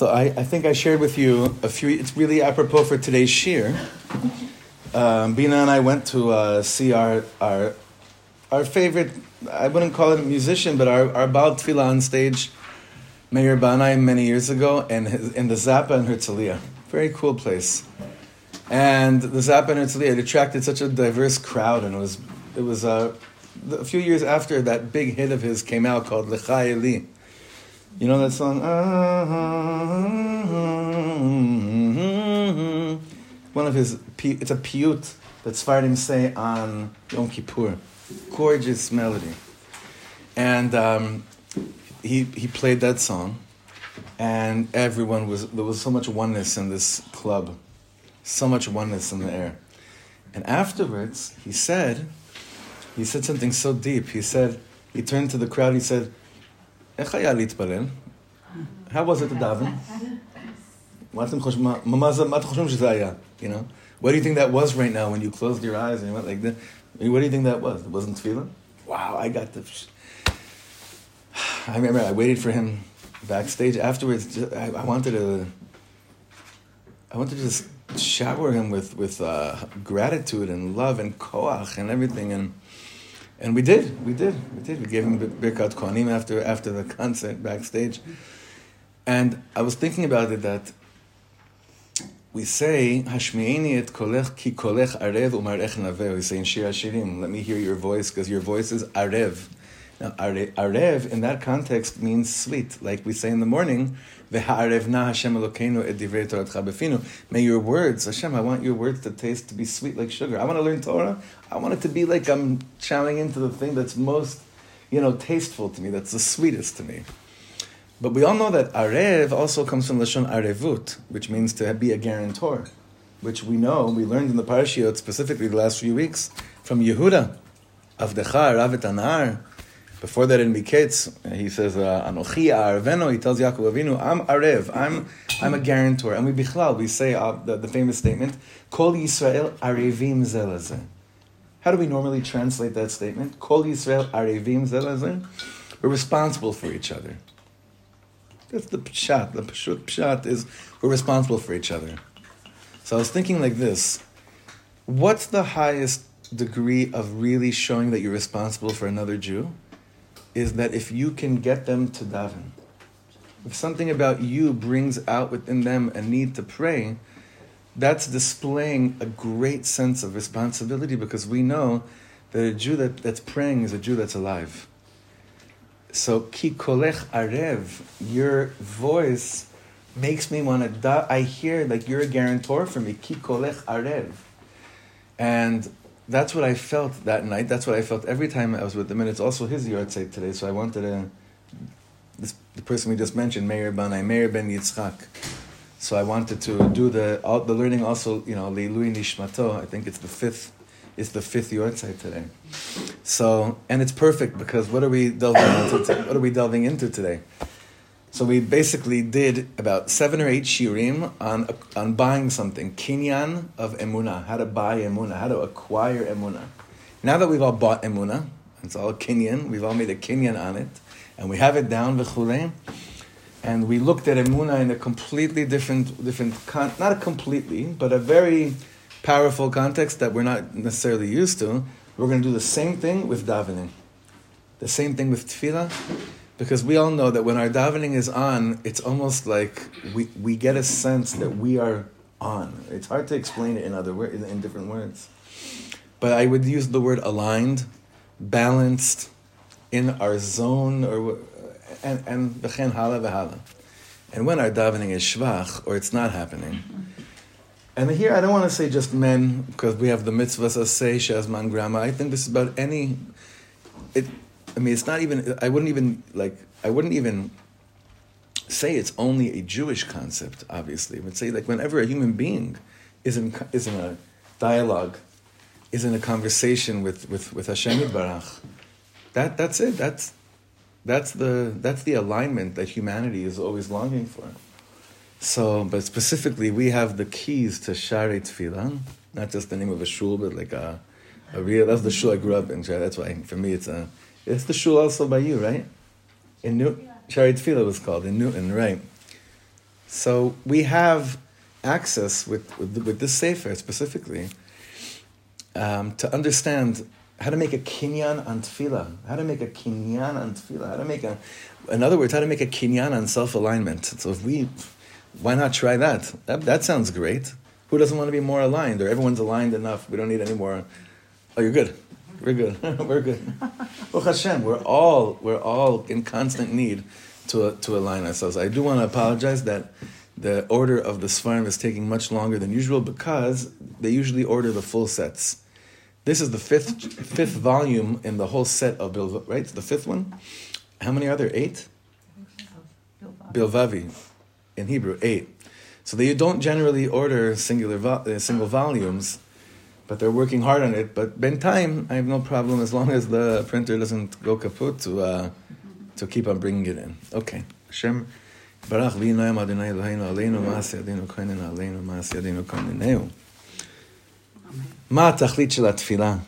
So I, I think I shared with you a few. It's really apropos for today's shir. Um, Bina and I went to uh, see our our our favorite. I wouldn't call it a musician, but our our Baal Tefillah on stage, Meir Banai, many years ago, and his, in the Zappa in Herzliya. Very cool place. And the Zappa in Herzliya it attracted such a diverse crowd, and it was it was uh, a few years after that big hit of his came out called Lecha Eli. You know that song? One of his, it's a piyut that Sfardim say on Yom Kippur. Gorgeous melody. And um, he, he played that song, and everyone was, there was so much oneness in this club, so much oneness in the air. And afterwards, he said, he said something so deep. He said, he turned to the crowd, he said, איך היה להתפלל? How was it to daven? מה אתם חושבים, מה אתם חושבים שזה היה? You know? What do you think that was right now when you closed your eyes and you went like this? What do you think that was? It wasn't tefillah? Wow, I got the... I remember I waited for him backstage afterwards. I, I wanted to... I wanted to just shower him with, with uh, gratitude and love and koach and everything and... And we did, we did, we did. We gave him Birkat Kohanim after, after the concert backstage. And I was thinking about it that we say, Hashmi'eni et kolech ki kolech arev umarech naveh. We say in Shir HaShirim, let me hear your voice, because your voice is arev. Now, arev in that context means sweet, like we say in the morning. May your words, Hashem, I want your words to taste to be sweet like sugar. I want to learn Torah. I want it to be like I'm chowing into the thing that's most, you know, tasteful to me, that's the sweetest to me. But we all know that arev also comes from the lashon arevut, which means to be a guarantor, which we know we learned in the parashiot specifically the last few weeks from Yehuda, Avdecha Ravet Anar. Before that in Miketz, he says uh, Anochi Arveno. He tells Yaakov Avinu, I'm arev, I'm I'm a guarantor, and we bichlal we say uh, the, the famous statement, Kol Yisrael arevim zelazeh. How do we normally translate that statement? Kol Yisrael arevim zelazeh. We're responsible for each other. That's the pshat. The pshut pshat is we're responsible for each other. So I was thinking like this: What's the highest degree of really showing that you're responsible for another Jew? Is that if you can get them to daven, if something about you brings out within them a need to pray, that's displaying a great sense of responsibility because we know that a Jew that, that's praying is a Jew that's alive. So ki kolech arev, your voice makes me want to. Da- I hear like you're a guarantor for me. Ki kolech arev, and that's what I felt that night. That's what I felt every time I was with him. And it's also his yahrzeit today. So I wanted to. This the person we just mentioned, Meir Banai, Meir Ben Yitzchak. So I wanted to do the all, the learning also. You know, Leilui Nishmato. I think it's the fifth is the fifth yahrzeit today. So, and it's perfect because what are we delving into? What are we delving into today? So we basically did about seven or eight shirim on on buying something, kinyan of emuna, how to buy emuna, how to acquire emuna. Now that we've all bought emuna, it's all kinyan, we've all made a kinyan on it, and we have it down v'chulei, and we looked at emuna in a completely different, different, con- not a completely, but a very powerful context that we're not necessarily used to, we're going to do the same thing with davening. The same thing with tefillah, because we all know that when our davening is on, it's almost like we, we get a sense that we are on. It's hard to explain it in other in, in different words. But I would use the word aligned, balanced, in our zone, or and and v'chen hala v'hala. And when our davening is shvach, or it's not happening, and here I don't want to say just men because we have the mitzvahs as say shazman grama. I think this is about any. It, I mean, it's not even. I wouldn't even like. I wouldn't even say it's only a Jewish concept. Obviously, I would say like whenever a human being is in is in a dialogue, is in a conversation with with with Hashem Barach, that that's it. That's that's the that's the alignment that humanity is always longing for. So, but specifically, we have the keys to Shaarei Tefillah, not just the name of a shul, but like a, a real. That's the shul I grew up in. That's why for me it's a. It's the shul also by you, right? In New Shaarei Tefillah was called in Newton, right? So we have access with, with, with this Sefer specifically um, to understand how to make a kinyan on tefillah, how to make a kinyan on tefillah, how to make a, in other words, how to make a kinyan on self alignment. So if we, why not try that? that? That sounds great. Who doesn't want to be more aligned? Or everyone's aligned enough. We don't need any more. Oh, you're good. We're good. we're good. Oh Hashem, we're all we're all in constant need to to align ourselves. I do want to apologize that the order of the Sfarim is taking much longer than usual because they usually order the full sets. This is the fifth fifth volume in the whole set of Bilvavi, right? It's the fifth one. How many are there? Eight? Bilvavi. In Hebrew, eight. So they don't generally order singular vo- uh, single volumes, but they're working hard on it. But in time, I have no problem as long as the printer doesn't go kaput to uh, to keep on bringing it in. Okay, Hashem. Barach v'inayim Adonai Eloheinu aleinu ma'aseh adinu koinen aleinu ma'aseh adinu koineneu. Ma tachlit shel atfilah?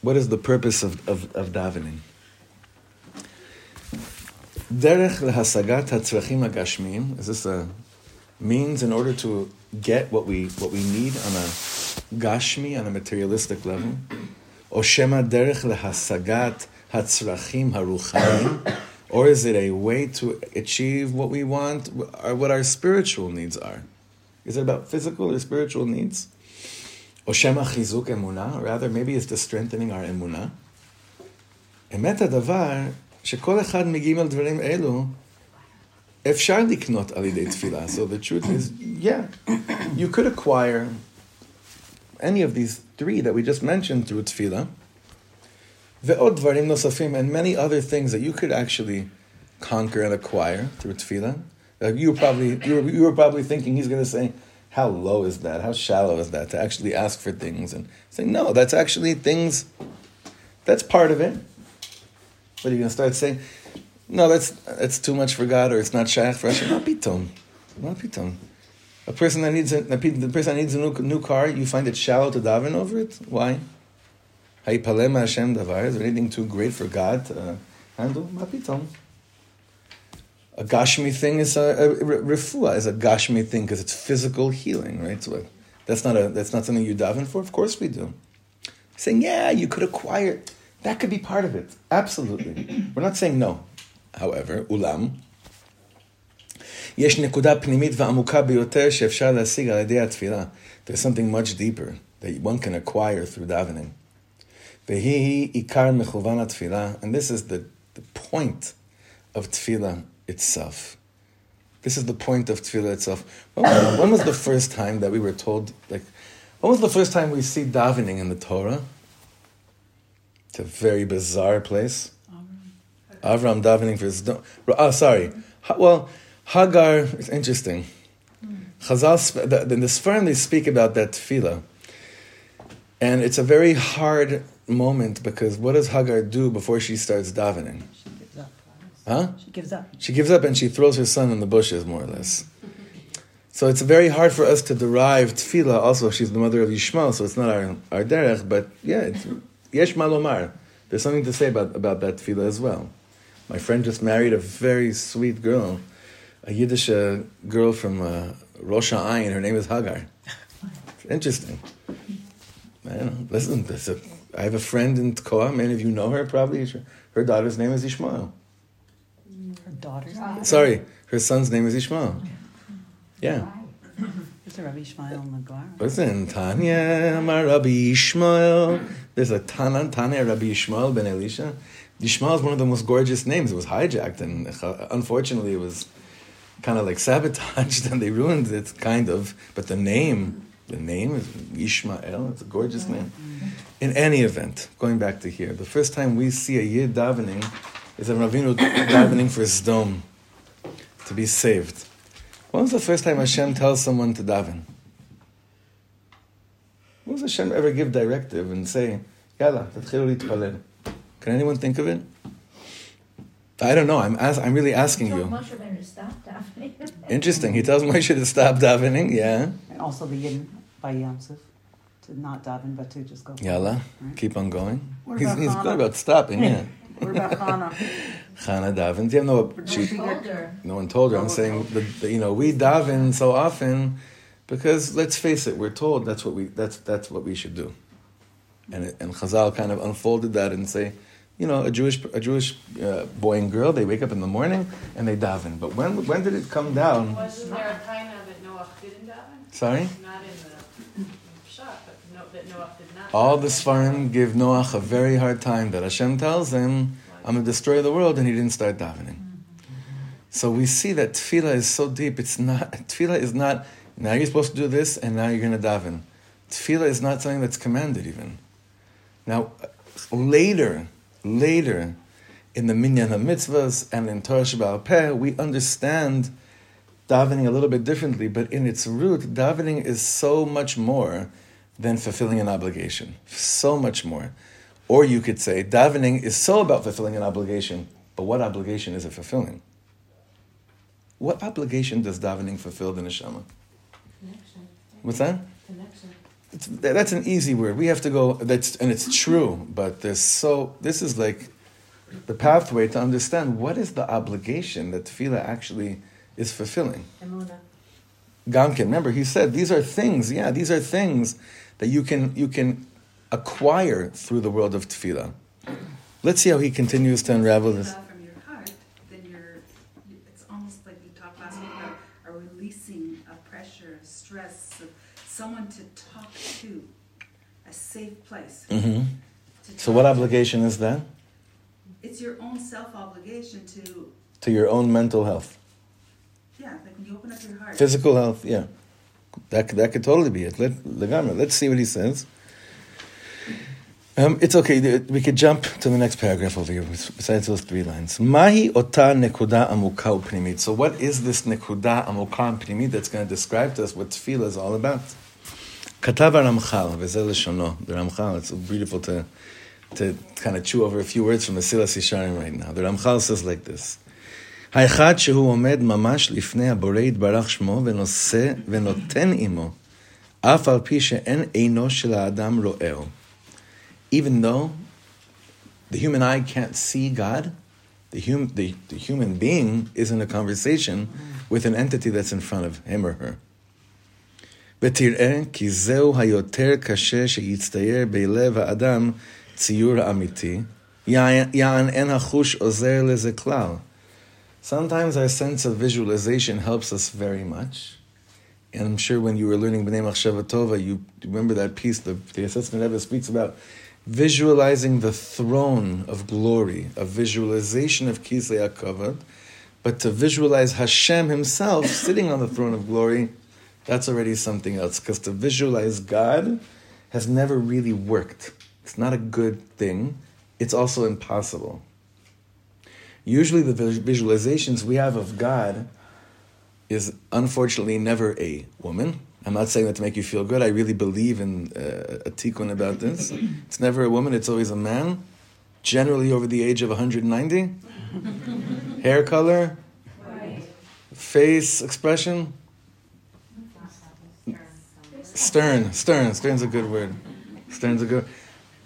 What is the purpose of, of, of davening? Derech lehasagat hatzvachim agashmim. Is this a means in order to get what we, what we need on a gashmi, on a materialistic level? או שמא דרך להשגת הצרכים הרוחניים? Or is it a way to achieve what we want, or what our spiritual needs are? Is it about physical or spiritual needs? Oshema chizuk emuna, rather maybe it's the strengthening our emuna. אמת הדבר שכל אחד מגיעים דברים אלו אפשר לקנות על ידי תפילה. So the truth is, yeah, you could acquire any of these three that we just mentioned through tefillah. Ve'od dvarim nosafim, and many other things that you could actually conquer and acquire through tefillah. Like you were probably you were, you were probably thinking he's going to say, "How low is that? How shallow is that?" To actually ask for things and say, "No, that's actually things. That's part of it." But are you going to start saying, "No, that's that's too much for God," or "It's not shaykh for Hashem"? Not pitom. A person that needs a, the person needs a new, new car, you find it shallow to daven over it. Why? Hayipalem Hashem davar. Is there anything too great for God to uh, handle? Mapitom. A gashmi thing is a, a, refuah is a gashmi thing because it's physical healing, right? So that's not a that's not something you daven for. Of course we do. Saying yeah, you could acquire. That could be part of it. Absolutely. We're not saying no However, ulam. יש נקודה פנימית ועמוקה ביותר שאפשר להשיג על ידי התפילה. There's something much deeper that one can acquire through davening. And this is the, the point of tefillah itself. This is the point of tefillah itself. When was, when was the first time that we were told, like, when was the first time we see davening in the Torah? It's a very bizarre place. Avram davening for his. Oh, sorry. Well, Hagar, it's interesting. Hmm. Chazal, in the Sfarim, they speak about that tefillah. And it's a very hard moment because what does Hagar do before she starts davening? She gives up. Huh? She gives up. She gives up and she throws her son in the bushes, more or less. So it's very hard for us to derive tefillah. Also, she's the mother of Yishmael, so it's not our, our derech, but yeah, it's yesh malomar. There's something to say about, about that tefillah as well. My friend just married a very sweet girl, a Yiddish uh, girl from uh, Rosh Ayin. Her name is Hagar. It's interesting. I don't know. Listen, there's a I have a friend in Tkoa. Many of you know her probably. Her daughter's name is Ishmael. Her daughter's name? Sorry, her son's name is Ishmael. Yeah. There's a Rabbi Ishmael in the Gemara. Listen, Tanya, my Rabbi Ishmael. There's a Tana, Tanya Rabbi Ishmael ben Elisha. Ishmael is one of the most gorgeous names. It was hijacked, and uh, unfortunately, it was kind of like sabotaged, and they ruined it, kind of. But the name, the name is Ishmael. It's a gorgeous name. In any event, going back to here, the first time we see a Yid davening is a Ravinu davening for his dome to be saved. When was the first time Hashem tells someone to daven? When does Hashem ever give directive and say, Yalla, tatchilu litpalel? Can anyone think of it? I don't know. I'm as, I'm really asking you. Moshe to stop davening. Interesting. He tells Moshe to stop davening. Yeah. And also the Yidden by Yamsuf to not daven, but to just go. Yalla, Right? keep on going. What He's, he's Chana? good about stopping. Yeah. What about Hannah? Chana davens. Yeah, no, she, She Told got- her. no one told her. I'm saying, the, the- you know, we daven so often because let's face it, we're told that's what we that's that's what we should do. And it, and Chazal kind of unfolded that and say, you know, a Jewish a Jewish uh, boy and girl they wake up in the morning and they daven. But when when did it come down? Wasn't there a time that Noah didn't daven? Sorry. Not in the shot, but no, that Noah did not. All the. Sfarim give Noach a very hard time that Hashem tells him, I'm going to destroy the world, and he didn't start davening. So we see that tefillah is so deep. It's not, tefillah is not, now you're supposed to do this, and now you're going to daven. Tefillah is not something that's commanded even. Now, later, later, in the Minyan HaMitzvahs and in Torah Sheba'al Peh, we understand davening a little bit differently, but in its root, davening is so much more than fulfilling an obligation. So much more. Or you could say, davening is so about fulfilling an obligation, but what obligation is it fulfilling? What obligation does davening fulfill the neshama? Connection. What's that? Connection. It's, that's an easy word. We have to go. That's and it's true, but there's so. This is like the pathway to understand what is the obligation that tefillah actually is fulfilling. Emuna. Gamkin, remember he said these are things. Yeah, these are things that you can you can acquire through the world of tefillah. Let's see how he continues to unravel this. from your heart, then you're, it's almost like we talked last week about a releasing of pressure, stress, of someone to talk to, a safe place. hmm So, what obligation is that It's your own self obligation to, to your own mental health, yeah, like when you open up your heart. physical health? Yeah, that could- that could totally be it. Let, let's see what he says. Um, it's okay. We could jump to the next paragraph over here. Besides those three lines, mahi ota nekuda amuka upnimit. So, what is this nekuda amuka upnimit that's going to describe to us what tefillah is all about? כתב הרמח"ל, וזה לשונו, the it's beautiful to, to kind of chew over a few words from Mesilas Yesharim right now. The Ramchal says like this, האחד שהוא עומד ממש לפני הבורא יתברך שמו ונושא ונותן עמו, אף על פי שאין עינו של האדם רואהו. Even though the human eye can't see God, the, hum, the, the human being is in a conversation with an entity that's in front of him or her. ותראה כי זהו היותר קשה שיצטייר בלב האדם ציור האמיתי, יען אין החוש עוזר לזה כלל. Sometimes our sense of visualization helps us very much. And I'm sure when you were learning B'nai Machshava Tova, you remember that piece, the, the Piaseczna Rebbe speaks about visualizing the throne of glory, a visualization of Kisei HaKavod, but to visualize Hashem himself sitting on the throne of glory that's already something else. Because to visualize God has never really worked. It's not a good thing. It's also impossible. Usually, the visualizations we have of God is unfortunately never a woman. I'm not saying that to make you feel good. I really believe in uh, a tikkun about this. It's never a woman, it's always a man, generally over the age of 190. Hair color, face expression. Stern, stern, stern's a good word. Stern's a good.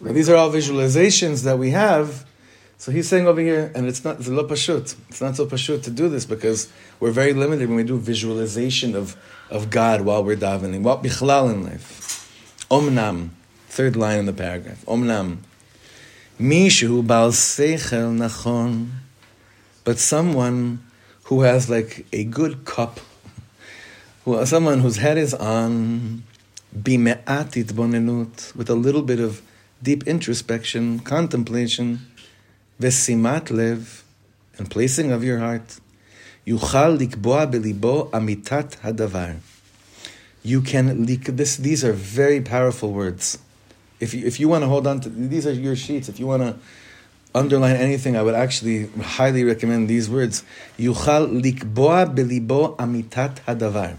These are all visualizations that we have. So he's saying over here, and it's not it's pashut. It's not so pashut to do this because we're very limited when we do visualization of, of God while we're davening. What bichlal in life? Omnam, third line in the paragraph. Omnam, mishu bal seichel nachon, but someone who has like a good cup, who someone whose head is on bime'at itbonenut, with a little bit of deep introspection, contemplation, vesimat lev, and placing of your heart, yuchal likboa belibo amitat hadavar. You can lik- this. These are very powerful words. If you, if you want to hold on to these are your sheets. If you want to underline anything, I would actually highly recommend these words. Yuchal likboa belibo amitat hadavar.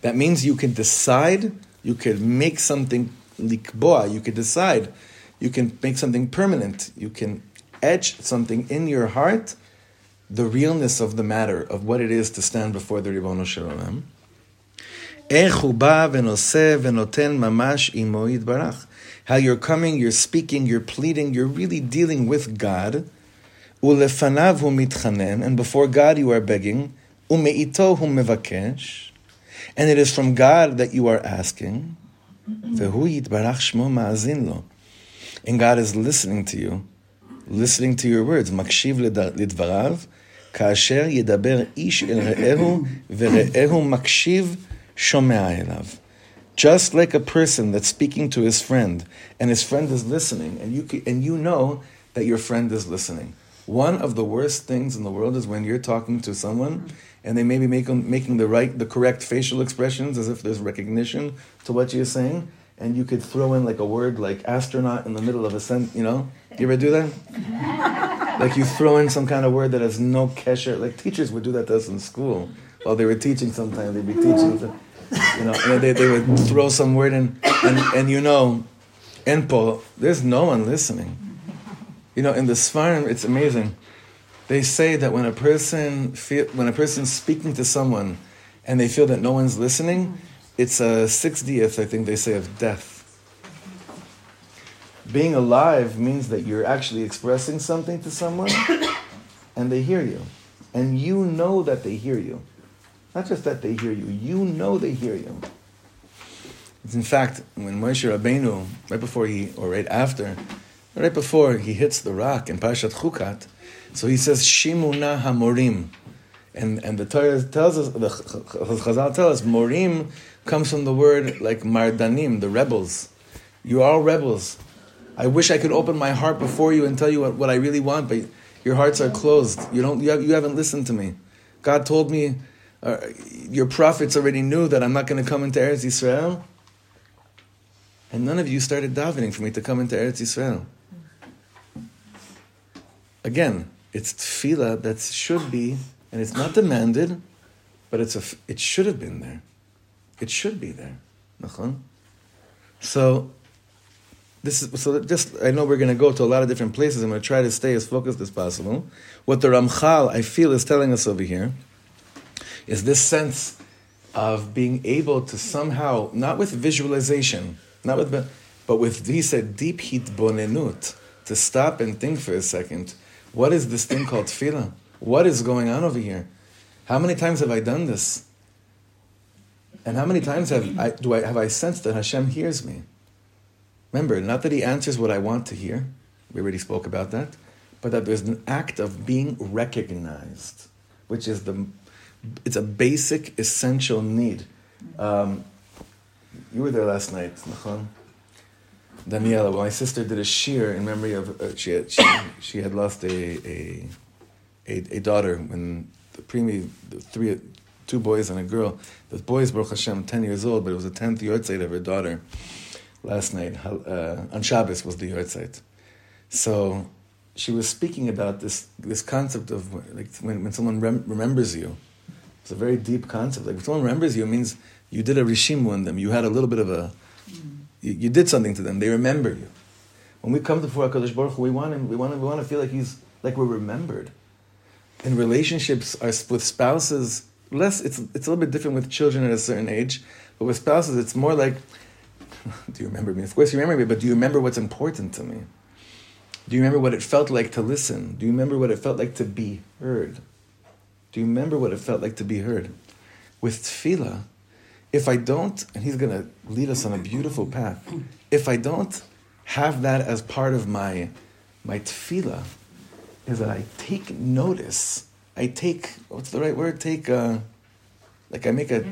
That means you can decide. You can make something likboa. You can decide. You can make something permanent. You can etch something in your heart, the realness of the matter of what it is to stand before the Ribono Shalom. How you're coming, you're speaking, you're pleading, you're really dealing with God. And before God you are begging. and it is from God that you are asking, והוא יתברך שמו מאזין לו. And God is listening to you, listening to your words, מקשיב לד- לדבריו, כאשר ידבר איש אל רעהו, ורעהו מקשיב, שומע אליו. Just like a person that's speaking to his friend, and his friend is listening, and you, c- and you know that your friend is listening. One of the worst things in the world is when you're talking to someone and they may be making, making the right, the correct facial expressions as if there's recognition to what you're saying, and you could throw in like a word like astronaut in the middle of a sentence, you know? You ever do that? like you throw in some kind of word that has no kesher. Like teachers would do that to us in school. While they were teaching sometimes, they'd be teaching, you know, and they, they would throw some word in, and, and you know, Enpo, there's no one listening. You know, in the Sfarim, it's amazing. They say that when a person feel, when a person's speaking to someone and they feel that no one's listening, it's a sixtieth, I think they say, of death. Being alive means that you're actually expressing something to someone and they hear you. And you know that they hear you. Not just that they hear you, you know they hear you. It's in fact, when Moshe Rabbeinu, right before he, or right after, right before he hits the rock in Parashat Chukat, so he says, Shimuna Hamorim. And, and the Torah tells us, the Chazal tell us, Morim comes from the word like Mardanim, the rebels. You are all rebels. I wish I could open my heart before you and tell you what, what I really want, but your hearts are closed. You, don't, you, have, you haven't listened to me. God told me, uh, your prophets already knew that I'm not going to come into Eretz Yisrael. And none of you started davening for me to come into Eretz Yisrael. Again, it's tefillah that should be, and it's not demanded, but it's a, it should have been there. It should be there. So, this is, so just, I know we're going to go to a lot of different places. I'm going to try to stay as focused as possible. What the Ramchal, I feel, is telling us over here is this sense of being able to somehow, not with visualization, not with, but with, he said, deep hitbonenut, to stop and think for a second. What is this thing called tefillah? What is going on over here? How many times have I done this? And how many times have I, do I, have I sensed that Hashem hears me? Remember, not that He answers what I want to hear. We already spoke about that. But that there's an act of being recognized, which is the, it's a basic, essential need. Um, you were there last night, Nachon? Daniela, well, my sister did a shear in memory of uh, she, had, she she had lost a a, a, a daughter when the preemie the three two boys and a girl. The boys, Baruch Hashem, ten years old, but it was the tenth yortzeit of her daughter. Last night uh, on Shabbos was the yortzeit, so she was speaking about this this concept of like when when someone rem- remembers you. It's a very deep concept. Like if someone remembers you, it means you did a rishimu on them. You had a little bit of a you, you, did something to them. They remember you. When we come to before Hakadosh Baruch Hu, we want him. We want him, We want to feel like he's like we're remembered. In relationships, with spouses, less. It's it's a little bit different with children at a certain age, but with spouses, it's more like, do you remember me? Of course, you remember me, but do you remember what's important to me? Do you remember what it felt like to listen? Do you remember what it felt like to be heard? Do you remember what it felt like to be heard? With tefillah, if I don't, and he's going to lead us on a beautiful path, if I don't have that as part of my, my tefillah, is that I take notice. I take, what's the right word? Take, uh, like I make a,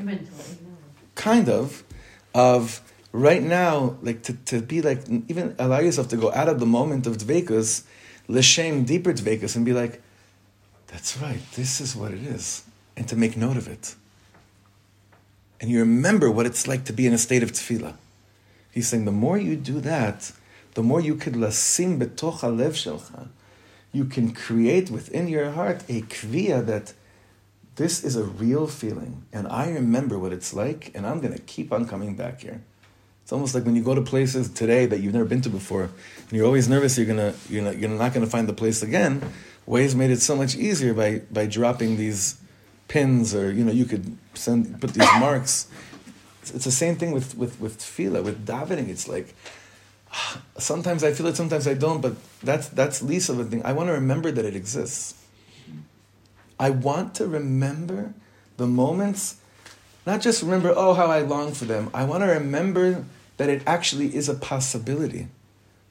kind of, of right now, like to, to be like, even allow yourself to go out of the moment of dvekus, l'shem, deeper dvekus, and be like, that's right, this is what it is. And to make note of it and you remember what it's like to be in a state of tefillah. He's saying the more you do that, the more you could lasim betoch halev shelcha. You can create within your heart a kviya that this is a real feeling, and I remember what it's like, and I'm going to keep on coming back here. It's almost like when you go to places today that you've never been to before, and you're always nervous you're gonna you're not, you're not going to find the place again. Ways made it so much easier by by dropping these pins or you know you could send put these marks it's, it's, the same thing with with with tefillah with davening it's like sometimes I feel it, sometimes I don't, but that's that's least of a thing. I want to remember that it exists. I want to remember the moments, not just remember, oh, how I long for them. I want to remember that it actually is a possibility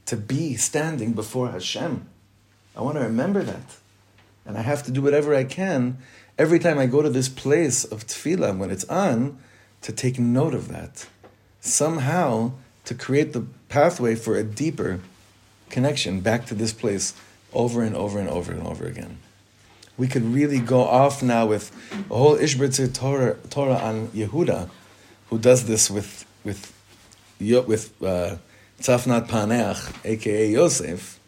to be standing before Hashem. I want to remember that. And I have to do whatever I can every time I go to this place of tefillah when it's on to take note of that. Somehow to create the pathway for a deeper connection back to this place over and over and over and over again. We could really go off now with a whole Ishbitzer Torah, Torah on Yehuda, who does this with with with uh, Tzafnat Paneach, aka Yosef,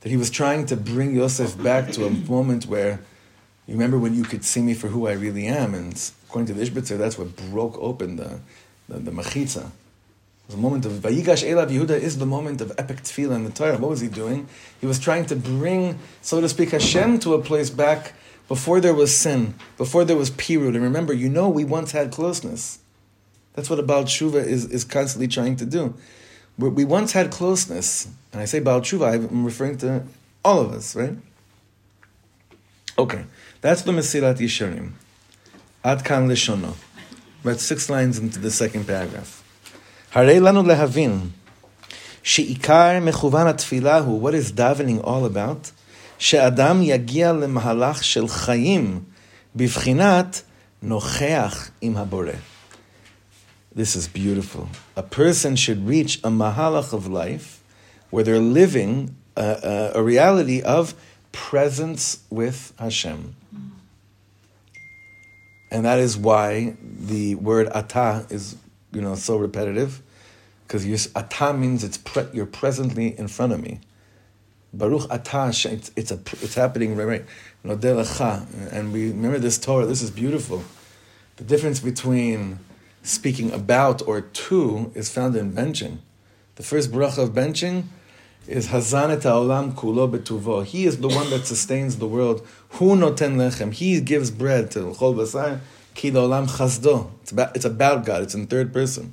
that he was trying to bring Yosef back to a moment where you remember when you could see me for who I really am, and according to the Ishbitzer, that's what broke open the the, the machitza. The moment of Vayigash Elav Yehuda is the moment of epic tefillah in the Torah. What was he doing? He was trying to bring, so to speak, Hashem to a place back before there was sin, before there was pirud. And remember, you know we once had closeness. That's what a Baal Tshuva is, is constantly trying to do. We once had closeness. And I say Baal Tshuva, I'm referring to all of us, right? Okay, that's the Mesilat Yesharim. Ad kan leshono. About six lines into the second paragraph. Hare lanu lehavin. Sheikar mechuvan atfilah. What is davening all about? She'adam yagia lemahalach shel chayim. Bivchinat nocheach im habore. This is beautiful. A person should reach a mahalach of life where they're living a, a, a reality of presence with Hashem. And that is why the word ata is, you know, so repetitive, because ata means it's pre- you're presently in front of me. Baruch ata, it's, it's, a, it's happening right, right. And we remember this Torah. This is beautiful. The difference between speaking about or to is found in benching. The first bracha of benching is Hazanet Haolam Kulo Betuvo. He is the one that sustains the world. Hu noten lechem. He gives bread to Chol Basar. Ki Olam Chazdo. It's about, it's about God. It's in third person.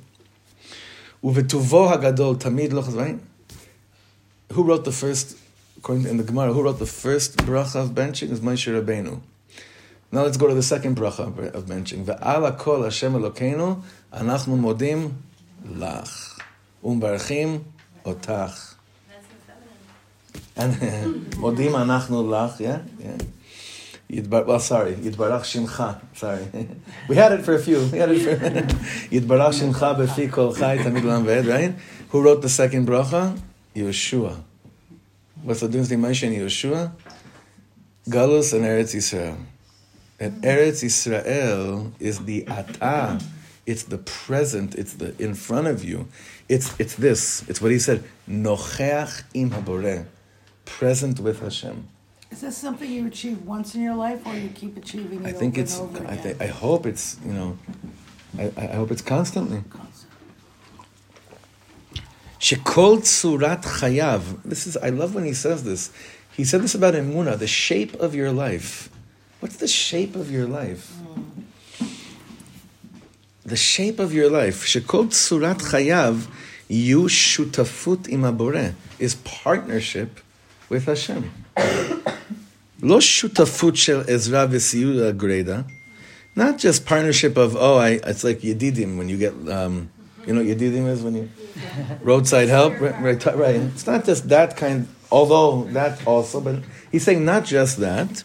Uvetuvo Hagadol Tamid Loch. Right? Who wrote the first? According to, in the Gemara, who wrote the first bracha of benching? Is Moshe Rabbeinu. Now let's go to the second bracha of benching. Ve'ala kol Hashem Elokeinu anachnu modim lach umbarachim otach. And modim anachnu lach, yeah, yeah. Well, sorry, Yidbarach Shimcha. Sorry, we had it for a few. We had it for Yidbarach Shimcha befi kol chai tamid. Right? Who wrote the second bracha? Yehoshua. What's the difference between Moshe and Yehoshua? Galus and Eretz Yisrael. And Eretz Yisrael is the ata. It's the present. It's the in front of you. It's it's this. It's what he said. Nocheach im haboreh, present with Hashem. Is this something you achieve once in your life, or you keep achieving it I think it's. I, I hope it's. You know, I, I hope it's constantly. Shekol tsurat chayav. This is. I love when he says this. He said this about emuna, the shape of your life. What's the shape of your life? Hmm. The shape of your life. Shekol tsurat chayav you shutafut im haboreh, is partnership with Hashem. Lo shutafut shel ezra v'siyuda greda. Not just partnership of oh, I. It's like yedidim when you get. Um, you know what yedidim is when you roadside help, right, right? Right. It's not just that kind. Although that also, but he's saying not just that.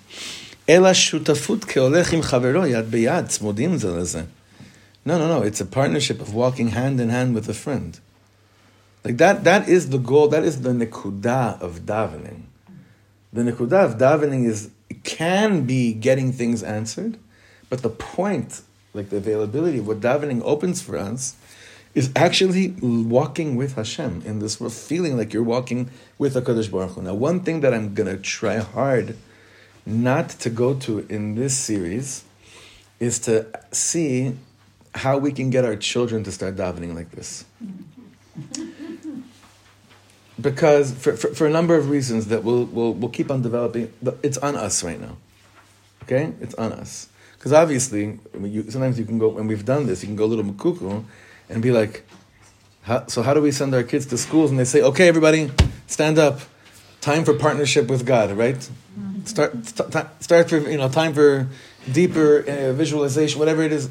אלא שותפות כהולך עם חברו יד ביד, צמודים זה לזה. No, no, no. It's a partnership of walking hand in hand with a friend. Like that, that is the goal. That is the nekuda of davening. The nekuda of davening is can be getting things answered, but the point, like the availability of what davening opens for us, is actually walking with Hashem in this world, feeling like you're walking with Hakadosh Baruch Hu. Now, one thing that I'm gonna try hard not to go to in this series is to see how we can get our children to start davening like this. Because for, for, for a number of reasons that we'll, we'll, we'll keep on developing, but it's on us right now. Okay? It's on us. Because obviously, you, sometimes you can go, when we've done this, you can go a little makuku and be like, How, so how do we send our kids to schools and they say, okay, everybody, stand up. Time for partnership with God, right? Start, st- start for, you know, time for deeper uh, visualization, whatever it is.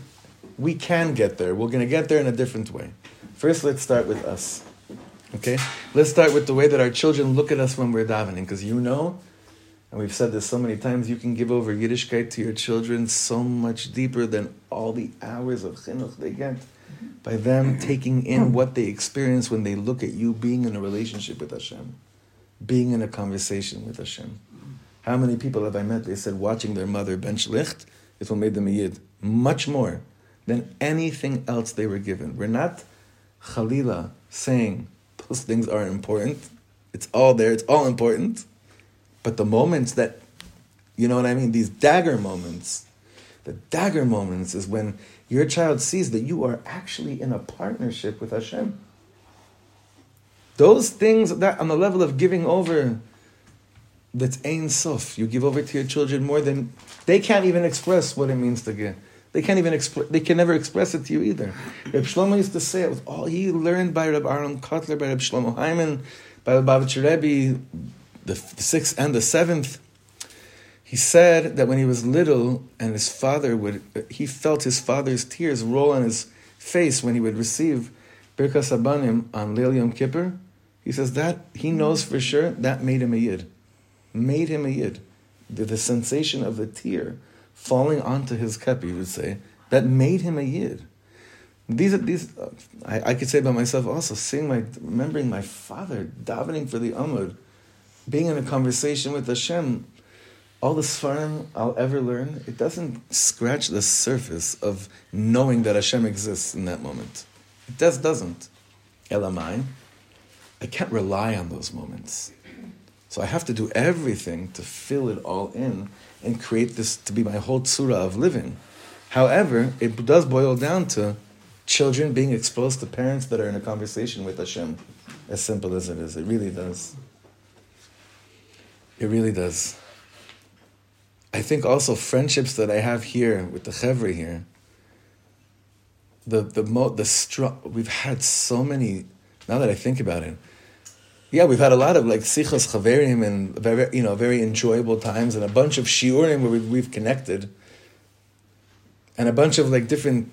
We can get there. We're going to get there in a different way. First, let's start with us. Okay? Let's start with the way that our children look at us when we're davening, because you know, and we've said this so many times, you can give over Yiddishkeit to your children so much deeper than all the hours of chinuch they get by them taking in what they experience when they look at you being in a relationship with Hashem, being in a conversation with Hashem. How many people have I met? They said watching their mother bench licht is what made them a yid. Much more than anything else they were given. We're not Khalila saying those things are important. It's all there, it's all important. But the moments that, you know what I mean, these dagger moments, the dagger moments is when your child sees that you are actually in a partnership with Hashem. Those things that on the level of giving over, that's Ein Sof. You give over to your children more than they can't even express what it means to give. They can't even express. They can never express it to you either. Reb Shlomo used to say it with all he learned by Reb Aaron Kotler, by Reb Shlomo Hyman, by Reb Bavitcher Rebbe, the sixth and the seventh. He said that when he was little and his father would, he felt his father's tears roll on his face when he would receive Birkas HaBanim on Leil Yom Kippur. He says that he knows for sure that made him a yid, made him a yid. The, the sensation of the tear falling onto his cup, he would say, that made him a yid. These are these. I, I could say by myself also, seeing my, remembering my father davening for the Amud, being in a conversation with Hashem. All the sfarim I'll ever learn, it doesn't scratch the surface of knowing that Hashem exists in that moment. It just doesn't. Elamai, I can't rely on those moments. So I have to do everything to fill it all in and create this to be my whole tzura of living. However, it does boil down to children being exposed to parents that are in a conversation with Hashem. As simple as it is. It really does. It really does. I think also friendships that I have here with the chevra here. The the mo the strong we've had so many. Now that I think about it, yeah, we've had a lot of like sichos chaverim and very you know very enjoyable times and a bunch of shiurim where we, we've connected. And a bunch of like different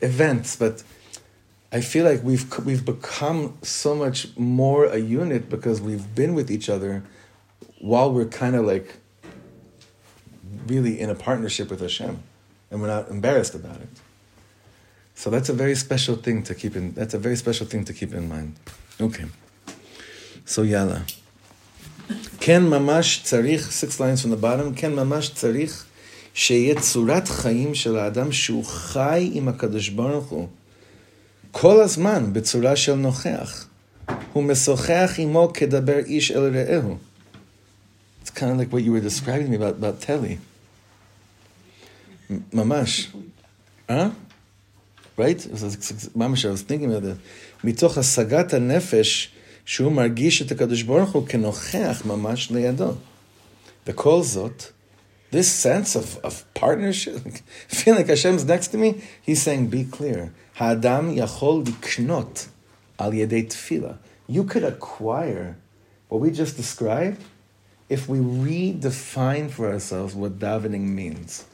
events, but I feel like we've we've become so much more a unit because we've been with each other while we're kind of like really in a partnership with Hashem, and we're not embarrassed about it. So that's a very special thing to keep in. That's a very special thing to keep in mind. Okay. So yalla. Ken mamash tzarich, six lines from the bottom, ken mamash tzarich שיהיה צורת חיים של האדם שהוא חי עם הקדוש ברוך הוא כל הזמן בצורה של נוכח. הוא משוחח עמו כדבר איש אל רעהו. It's kind of like what you were describing me about, about Telly. ממש. אה? Right? ממש, I was thinking about it. מתוך השגת הנפש שהוא מרגיש את הקדוש ברוך הוא כנוכח ממש לידו. וכל זאת, this sense of, of partnership, feeling like Hashem's next to me, he's saying, be clear. Ha'adam yachol liknot al yedei tefillah. You could acquire what we just described if we redefine for ourselves what davening means.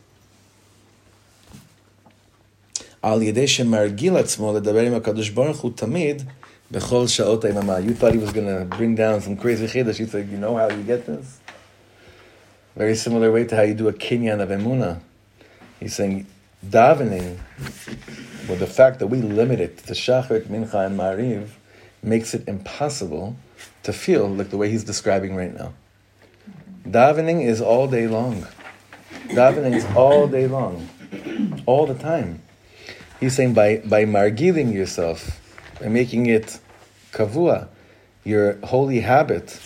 Al yedei shemargil atzmo ledaber im HaKadosh Baruch Hu tamid bechol sha'ot. You thought he was going to bring down some crazy chiddush. You said, you know how you get this? Very similar way to how you do a kinyan of emuna. He's saying davening, well, the fact that we limit it to shachrit, mincha, and mariv makes it impossible to feel like the way he's describing right now. Davening is all day long. Davening is all day long, all the time. He's saying by by margiling yourself, by making it kavua, your holy habit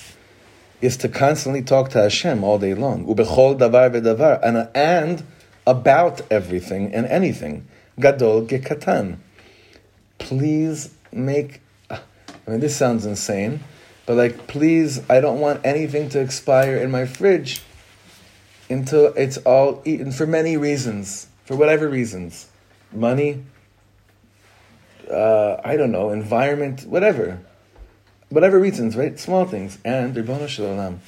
is to constantly talk to Hashem all day long. Ubechol davar v'davar, and, and about everything and anything. Gadol gekatan. Please make, I mean, this sounds insane, but like, please, I don't want anything to expire in my fridge until it's all eaten for many reasons, for whatever reasons. Money, uh, I don't know, environment, whatever. Whatever reasons, right? Small things. And, Ribono Shalom,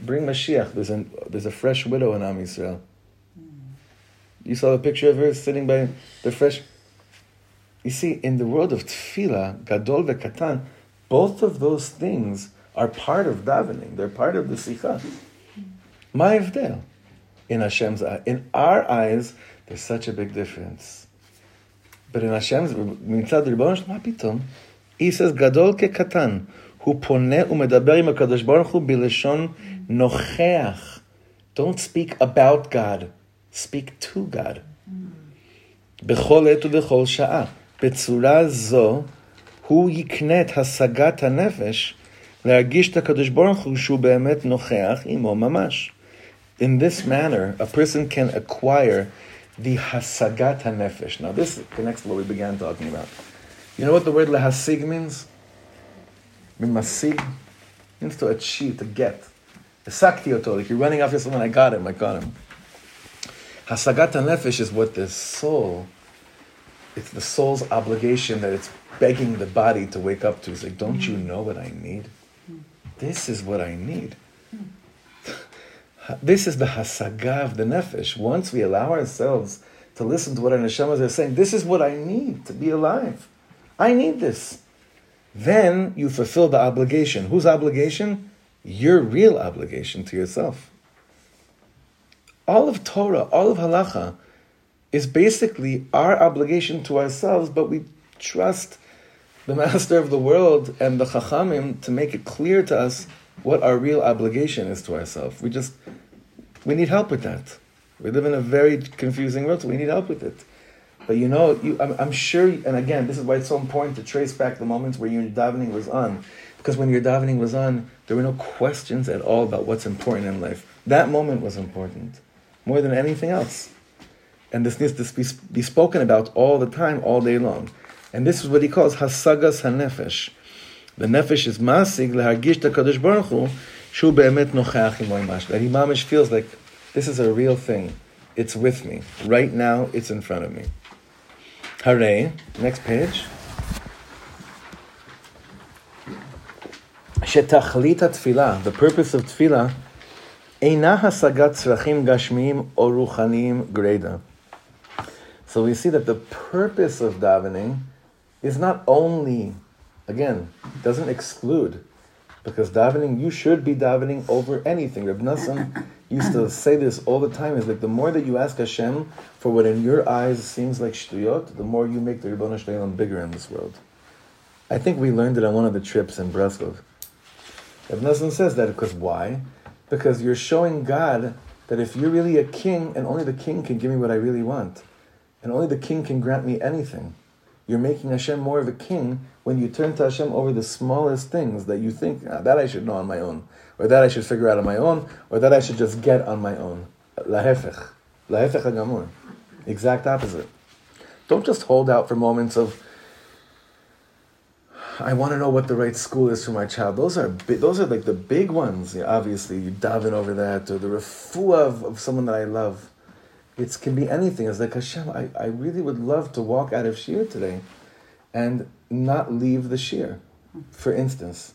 bring Mashiach. There's, an, there's a fresh widow in Am Yisrael. You saw the picture of her sitting by the fresh. You see, in the world of tefillah, gadol vekatan, both of those things are part of davening. They're part of the sikha. My avdel. In Hashem's eye. In our eyes, there's such a big difference. But in Hashem's, מצד ריבונו של מה פתאום? Says, גדול כקטן. הוא פונה ומדבר עם הקדוש ברוך הוא בלשון נוכח. Don't speak about God. Speak to God. בכל עת ובכל שעה. בצורה זו, הוא יקנה את השגת הנפש להרגיש את הקדוש ברוך הוא שהוא באמת נוכח עמו ממש. In this manner, a person can acquire the hasagat hanefesh. Now, this connects to what we began talking about. You know what the word lehasig means? Masig means to achieve, to get. Sakti oto, like you're running after someone, I got him, I got him. Hasagat hanefesh is what the soul, it's the soul's obligation that it's begging the body to wake up to. It's like, don't you know what I need? Hmm. This is what I need. This is the hasaga of the nefesh. Once we allow ourselves to listen to what our neshamas are saying, this is what I need to be alive. I need this. Then you fulfill the obligation. Whose obligation? Your real obligation to yourself. All of Torah, all of halacha, is basically our obligation to ourselves, but we trust the master of the world and the chachamim to make it clear to us what our real obligation is to ourselves. We just we need help with that. We live in a very confusing world, so we need help with it. But you know, you, I'm, I'm, sure, and again, this is why it's so important to trace back the moments where your davening was on. Because when your davening was on, there were no questions at all about what's important in life. That moment was important, more than anything else. And this needs to be, be spoken about all the time, all day long. And this is what he calls hasagas hanefesh. The nefesh is masig lehargish the kadosh baruch hu shu be'emet nochach imoy That he mamish feels like this is a real thing. It's with me right now. It's in front of me. Hare. Next page. שתכלית התפילה, the purpose of תפילה, אינה השגת צרכים גשמיים או רוחניים גרידא. So we see that the purpose of davening is not only, again, doesn't exclude, because davening, you should be davening over anything. Reb Nassim used to say this all the time, is like the more that you ask Hashem for what in your eyes seems like shtuyot, the more you make the Ribbon Shalom bigger in this world. I think we learned it on one of the trips in Breslov. Reb Nassim says that because why? Because you're showing God that if you're really a king, and only the king can give me what I really want, and only the king can grant me anything, you're making Hashem more of a king when you turn to Hashem over the smallest things that you think ah, that I should know on my own, or that I should figure out on my own, or that I should just get on my own. Lahefech. Lahefech hagamur. Exact opposite. Don't just hold out for moments of, I want to know what the right school is for my child. Those are those are like the big ones. Obviously, you daven over that, or the refuah of, of someone that I love. It can be anything. It's like Hashem, I, I really would love to walk out of shiur today and not leave the shiur. For instance,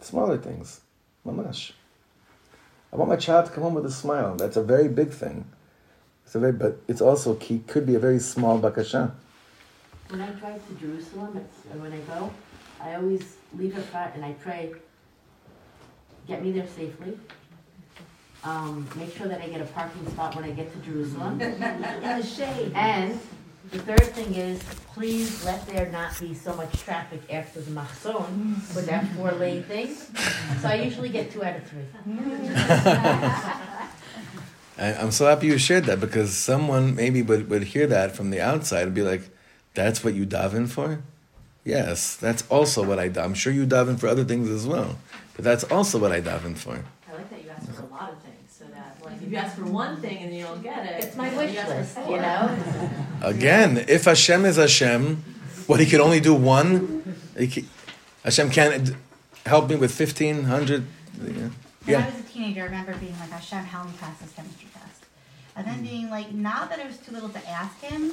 smaller things. Mamash. I want my child to come home with a smile. That's a very big thing. It's a very, but it's also key, could be a very small bakasha. When I drive to Jerusalem, it's, when I go, I always leave a front and I pray, get me there safely um, make sure that I get a parking spot when I get to Jerusalem. In the shade. And the third thing is, please let there not be so much traffic after the machzon with that four lane thing. So I usually get two out of three. I'm so happy you shared that because someone maybe would, would hear that from the outside and be like, that's what you daven for? Yes, that's also what I daven. I'm sure you daven for other things as well, but that's also what I daven for. I like that you asked for a lot of things if you ask for one thing and you don't get it, it's my wish list, you know. Again, if Hashem is Hashem, what he could only do one, can, Hashem can't help me with fifteen hundred. Yeah. When I was a teenager, I remember being like, Hashem, help me pass this chemistry test, and then being like, now that it was too little to ask him,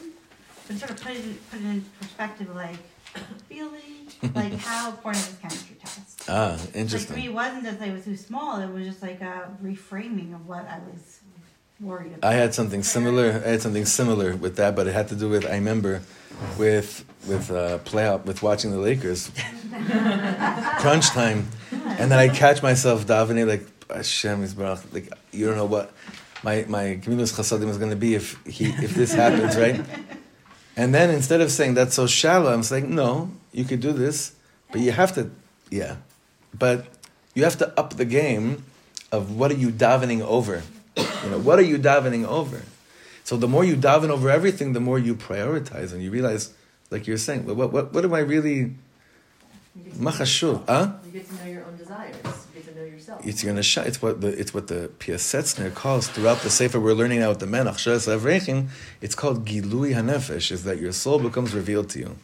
but sort of put it put it in perspective, like feeling, like how important is chemistry test? Ah, interesting. Like for me, it wasn't that they was too small. It was just like a reframing of what I was worried about. I had something similar. I had something similar with that, but it had to do with I remember with with uh, playoff with watching the Lakers crunch time, and then I catch myself davening like Hashem is. Like you don't know what my my communist chasadim is going to be if he if this happens, right? And then instead of saying that's so shallow, I'm saying no, you could do this, but you have to, yeah, but you have to up the game of what are you davening over. You know, what are you davening over? So the more you daven over everything, the more you prioritize, and you realize, like you're saying, what what what, what am I really You get to Huh? You get to know your own desires. You get to. It's It's what the it's what the Piasetzner calls throughout the sefer we're learning now with the Menach. It's called Gilui Hanefesh. Is that your soul becomes revealed to you,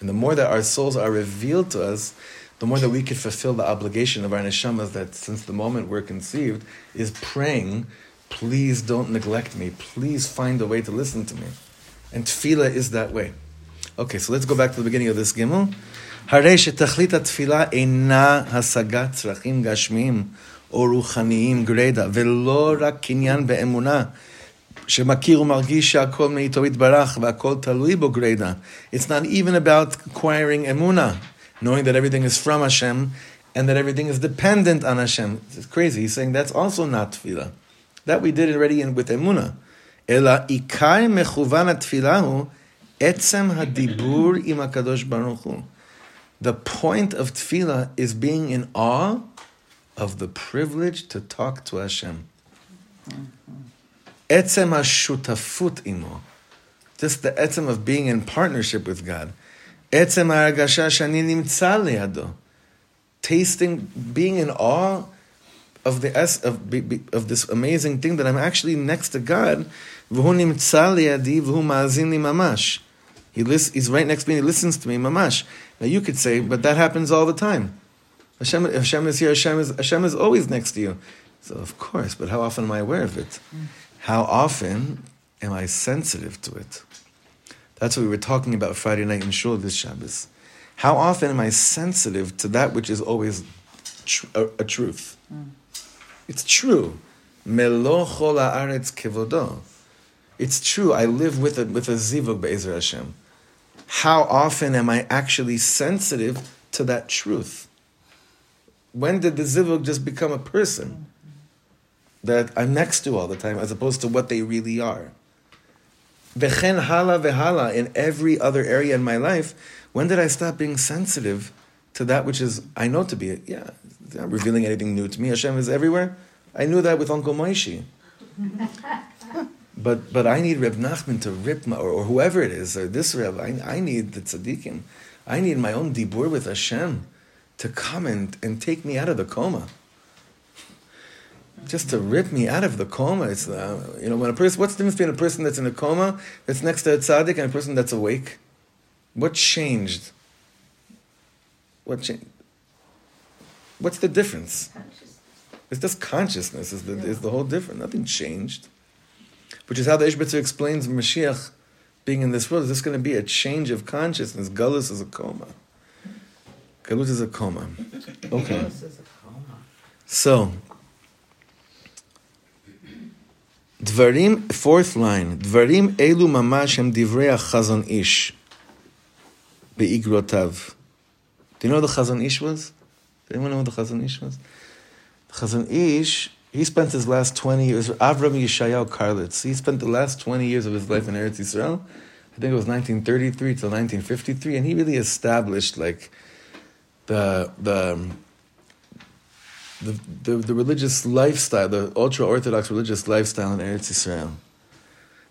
and the more that our souls are revealed to us, the more that we can fulfill the obligation of our neshamas that since the moment we're conceived is praying. Please don't neglect me. Please find a way to listen to me, and tefillah is that way. Okay, so let's go back to the beginning of this gimel. הרי שתכלית התפילה אינה השגת צרכים גשמיים או רוחניים גרידא, ולא רק קניין באמונה, שמכיר ומרגיש שהכל מאיתו יתברך והכל תלוי בו גרידא. It's not even about acquiring אמונה, knowing that everything is from Hashem and that everything is dependent on Hashem. It's crazy. He's saying that's also not tefillah. That we did already in, with אמונה. אלא עיקר מכוון התפילה הוא עצם הדיבור עם הקדוש ברוך הוא. The point of tefillah is being in awe of the privilege to talk to Hashem. Etzem hashutafut imo. Just the etzem of being in partnership with God. Etzem haragasha shani nimtza. Tasting, being in awe of the of, of this amazing thing that I'm actually next to God. V'hu nimtza liadi v'hu ma'azin mamash. He lis- he's right next to me. He listens to me, mamash. Now you could say, but that happens all the time. Hashem, Hashem is here. Hashem is Hashem is always next to you. So of course, but how often am I aware of it? How often am I sensitive to it? That's what we were talking about Friday night in Shul this Shabbos. How often am I sensitive to that which is always tr- a, a truth? It's true. Melo chol haaretz. It's true. I live with a with a zivug be'ezer Hashem. How often am I actually sensitive to that truth? When did the zivug just become a person that I'm next to all the time, as opposed to what they really are? Vechen hala vehala in every other area in my life. When did I stop being sensitive to that which is I know to be? It? Yeah, not revealing anything new to me. Hashem is everywhere. I knew that with Uncle Moishi. But but I need Reb Nachman to rip my, or, or whoever it is, or this Reb. I, I need the tzaddikim. I need my own dibur with Hashem to come and, and take me out of the coma. Just to rip me out of the coma. It's uh, you know when a person. What's the difference between a person that's in a coma that's next to a tzaddik and a person that's awake? What changed? What changed? What's the difference? It's just consciousness is the, is the whole difference. Nothing changed. Which is how the Ishbitzer explains Mashiach being in this world. Is this going to be a change of consciousness? Galus is a coma. Galus is a coma. Okay. So, Dvarim, fourth line. Dvarim elu mamash hem divrei chazon ish. Be'igrotav. Do you know what the chazon ish was? Does anyone know what the chazon ish was? The Chazon Ish, he spent his last 20 years, Avram Yeshayahu Karlitz, he spent the last 20 years of his life in Eretz Yisrael. I think it was 1933 till 1953, and he really established like the, the, the, the, the religious lifestyle, the ultra Orthodox religious lifestyle in Eretz Yisrael.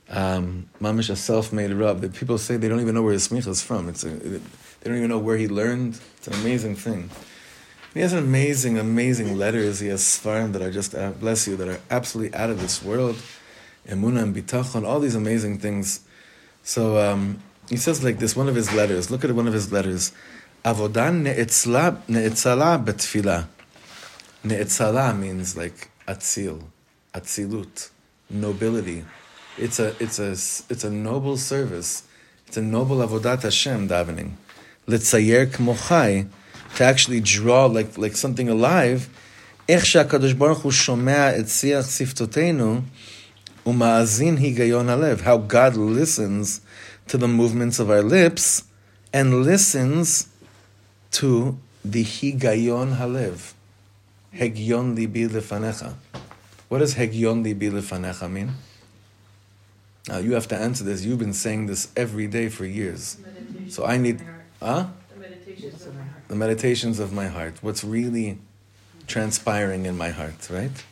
Um, Mamish, a self made rub. That people say they don't even know where his smicha is from. It's a, they don't even know where he learned. It's an amazing thing. He has amazing, amazing letters. He has svarim that are just, uh, bless you, that are absolutely out of this world. Emuna and bitachon, all these amazing things. So um, he says like this, one of his letters. Look at one of his letters. Avodan ne'etzala betfila. Ne'etzala means like atzil, atzilut, nobility. It's a, it's a, it's a noble service It's a noble avodat Hashem davening. Litzayer kmochai, to actually draw like, like something alive. איך שהקדוש ברוך הוא שומע את שיח שפתותינו ומאזין היגיון הלב. How God listens to the movements of our lips and listens to the higayon halev. Hegyon libi lefanecha. What does hegyon libi lefanecha mean? Now you have to answer this. You've been saying this every day for years. So I need, huh? The meditations of my heart. The meditations of my heart. What's really transpiring in my heart, right?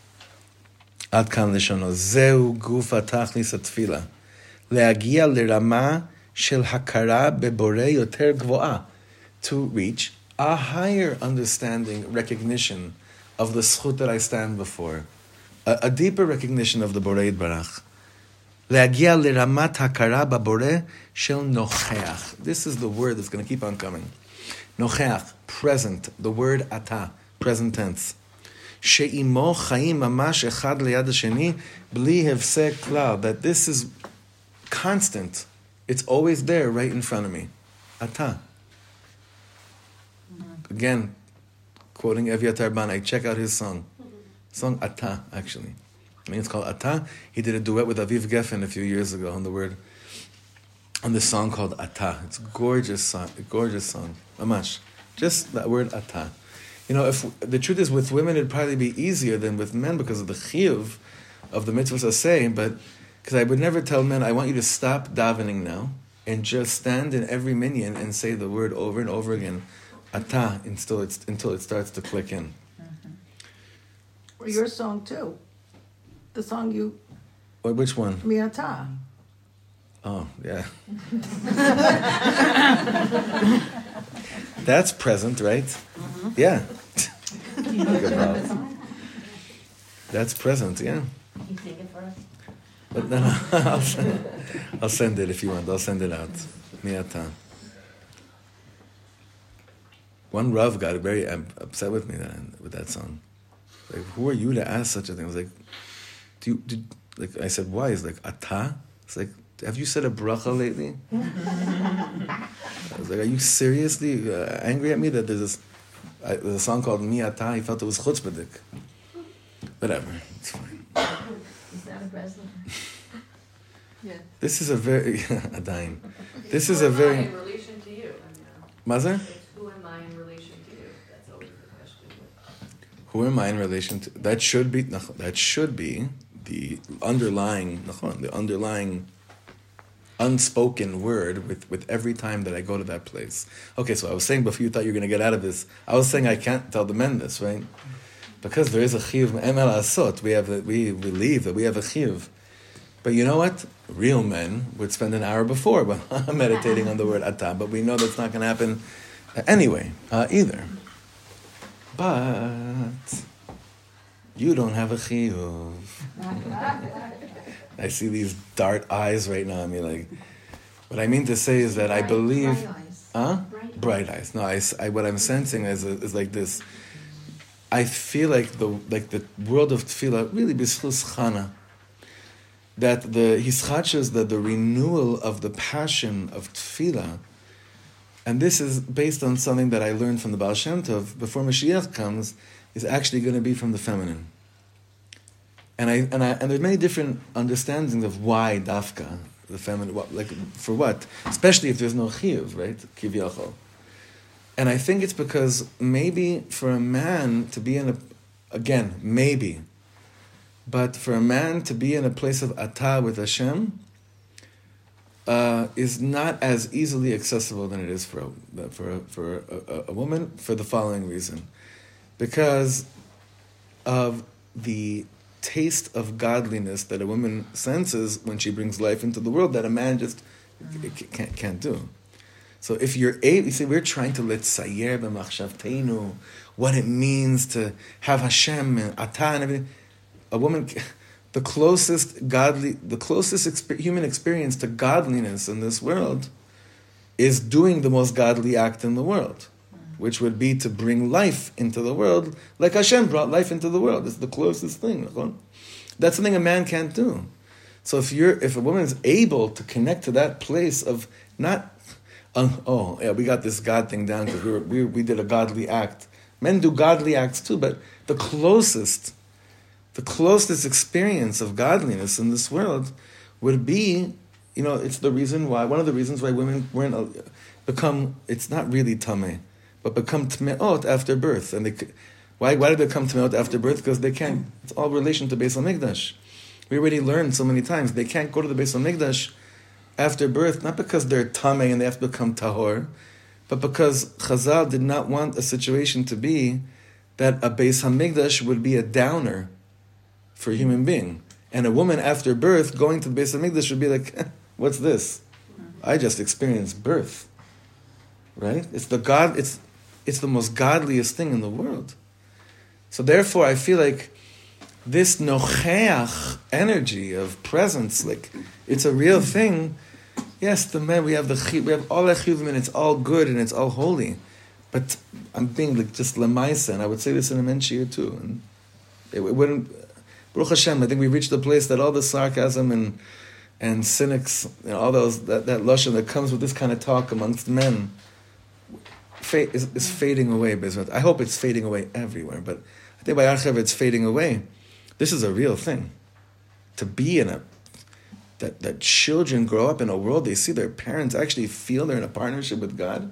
עד כאן לשונו. זהו גוף התכליס התפילה. להגיע לרמה של הכרה בבורא יותר גבוהה. To reach a higher understanding, recognition of the zchut that I stand before. A, a deeper recognition of the Borei Barach. להגיע לרמת הכרה בבורא של נוכח. This is the word that's going to keep on coming. Nocheach, present, the word ata, present tense. She'imo chaim mamash echad liyad sheni. bli said klal, that this is constant. It's always there right in front of me. Ata. Again, quoting Evyatar Banai, check out his song. Song Ata, actually. I mean, it's called Ata. He did a duet with Aviv Geffen a few years ago on the word on this song called Ata. It's a gorgeous song, a gorgeous song. Amash. Just that word Ata. You know, if the truth is with women, it'd probably be easier than with men because of the chiyuv of the mitzvahs are saying, but because I would never tell men, I want you to stop davening now and just stand in every minyan and say the word over and over again, Ata, until, it's, until it starts to click in. Mm-hmm. Or your song too. The song you, Wait, which one? Miata. Oh, yeah. That's present, right? Yeah. Good job. That's present, yeah. Can you sing it for us? But no, no, I'll, send, I'll send it if you want. I'll send it out. Miata. One Rav got very um, upset with me that, with that song. Like, who are you to ask such a thing? I was like, do you, did, like, I said, why? He's like, ata? It's like, have you said a bracha lately? I was like, are you seriously uh, angry at me that there's this, I, there's a song called Mi Ata? He felt it was chutzpahdik. Whatever, it's fine. Is that a Breslin? Yeah. This is a very, Adain. This Who is a am I very, in relation to you? I mean, uh, who am I in relation to you? That's always the question. Who am I in relation to? That should be that should be the underlying the underlying unspoken word with, with every time that I go to that place. Okay, so I was saying before you thought you were going to get out of this, I was saying I can't tell the men this, right? Because there is a chiyuv emel asot. We have we believe that we have a chiyuv. But you know what? Real men would spend an hour before meditating on the word atah, but we know that's not going to happen anyway, uh, either. But you don't have a chiyuv. I see these dart eyes right now. I mean, like, what I mean to say is that I believe, Bright eyes. huh? Bright Bright eyes. No, I. what I'm sensing is, is like this. I feel like the like the world of tefillah really b'schus chana. That the hischachas, that the renewal of the passion of tefillah, and this is based on something that I learned from the Baal Shem Tov before Mashiach comes, is actually going to be from the feminine. And I and I and there's many different understandings of why dafka the feminine, what, like for what, especially if there's no chiyuv, right? Kivyachol. And I think it's because maybe for a man to be in a, again maybe, but for a man to be in a place of atah with Hashem. Uh, is not as easily accessible than it is for a, for a, for a, a woman for the following reason, because of the taste of godliness that a woman senses when she brings life into the world that a man just mm. c- can't, can't do. So if you're able, you see, we're trying to let sayer b'machshavteinu, what it means to have Hashem and Atah and everything. A woman, the closest godly, the closest exper- human experience to godliness in this world is doing the most godly act in the world, which would be to bring life into the world, like Hashem brought life into the world. It's the closest thing. That's something a man can't do. So if you're, if a woman is able to connect to that place of not, um, oh yeah, we got this God thing down because we, we we did a godly act. Men do godly acts too, but the closest, the closest experience of godliness in this world would be, you know, it's the reason why one of the reasons why women weren't become. It's not really tummy but become tmeot after birth, and they. Why, why did they come tmeot after birth? Because they can't. It's all relation to Beis Hamikdash. We already learned so many times they can't go to the Beis Hamikdash after birth, not because they're tame and they have to become tahor, but because Chazal did not want a situation to be that a Beis Hamikdash would be a downer for a human being, and a woman after birth going to the Beis Hamikdash would be like, "What's this? I just experienced birth." Right? It's the God. It's it's the most godliest thing in the world. So therefore, I feel like this nocheach energy of presence, like it's a real thing. Yes, the men we have the we have all the chiyuvim and it's all good and it's all holy, but I'm being like just lemaisa, and I would say this in a men's shiur too, and it, it wouldn't. Baruch Hashem, I think we reached the place that all the sarcasm and and cynics, know, all those that that lashon that comes with this kind of talk amongst men, fa- is, is fading away. Bismuth. I hope it's fading away everywhere, but I think by Archev it's fading away. This is a real thing. To be in a that that children grow up in a world they see their parents actually feel they're in a partnership with God.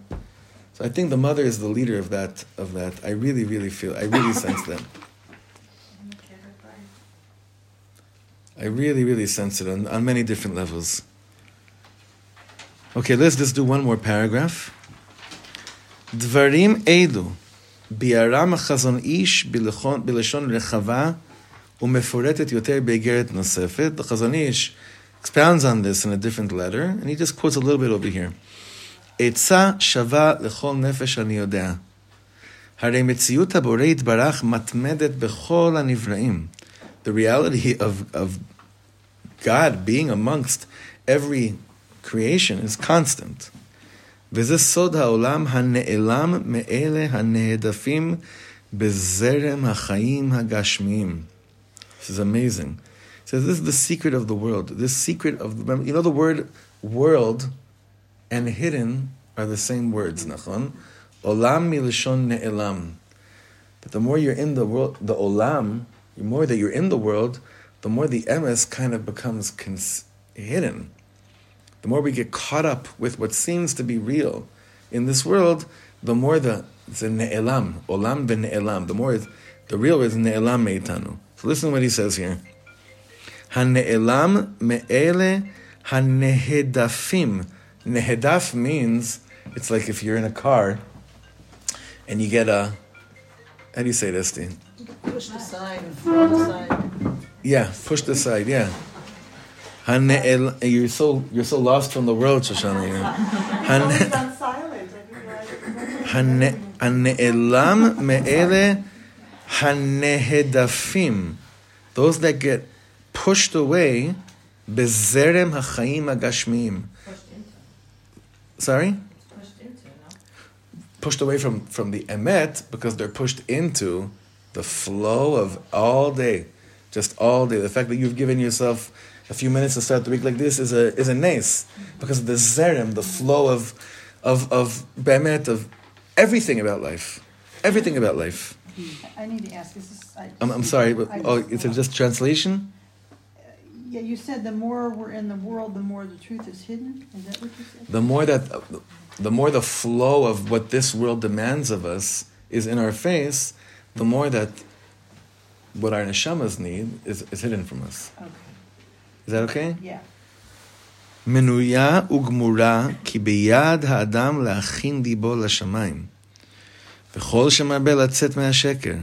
So I think the mother is the leader of that of that. I really, really feel I really sense that. I really, really sense it on, on many different levels. Okay, let's just do one more paragraph. דברים אלו ביארם החזון איש בלשון, בלשון רחבה ומפורטת יותר באיגרת נוספת. The חזון איש expounds on this in a different letter, and he just quotes a little bit over here. עצה שווה לכל נפש אני יודע. הרי מציאות הבורא יתברך מתמדת בכל הנבראים. The reality of, of God being amongst every creation is constant. וזה סוד העולם הנעלם מאלה הנהדפים בזרם החיים הגשמיים. This is amazing. It says this is the secret of the world. This secret of the you know the word world and hidden are the same words, nachon. Olam milishon ne'elam. That the more you're in the world, the olam, the more that you're in the world, the more the emes kind of becomes cons- hidden. The more we get caught up with what seems to be real in this world, the more the the ne'elam, olam ne'elam, the more the real is ne'elam meitanu. So listen to what he says here. Hane'elam me'ele hanehedafim. Nehedaf means it's like if you're in a car and you get a how do you say this, Dean? Push the the sign. Yeah, pushed aside. Yeah. You're so you're so lost from the world, Shoshana. you know. Hane- on silent. Hane- Hane'elam me'ele hanehedafim. Those that get pushed away bezerem. Pushed into, Sorry? pushed into, no? Pushed away from, from the emet because they're pushed into the flow of all day. Just all day. The fact that you've given yourself a few minutes to start the week like this is a is a nace. Because of the zerem, the flow of of of bemet, of everything about life. Everything about life. I need to ask, is this? I- I'm, I'm sorry, but I oh, it's just translation? Uh, yeah, you said the more we're in the world, the more the truth is hidden? Is that what you said? The more that the more the flow of what this world demands of us is in our face, the more that what our neshamas need is, is hidden from us. Okay, Is that okay? yeah. מנויה וגמורה כי ביד האדם להכין ליבו לשמיים. וכל שמרבה לצאת מהשקר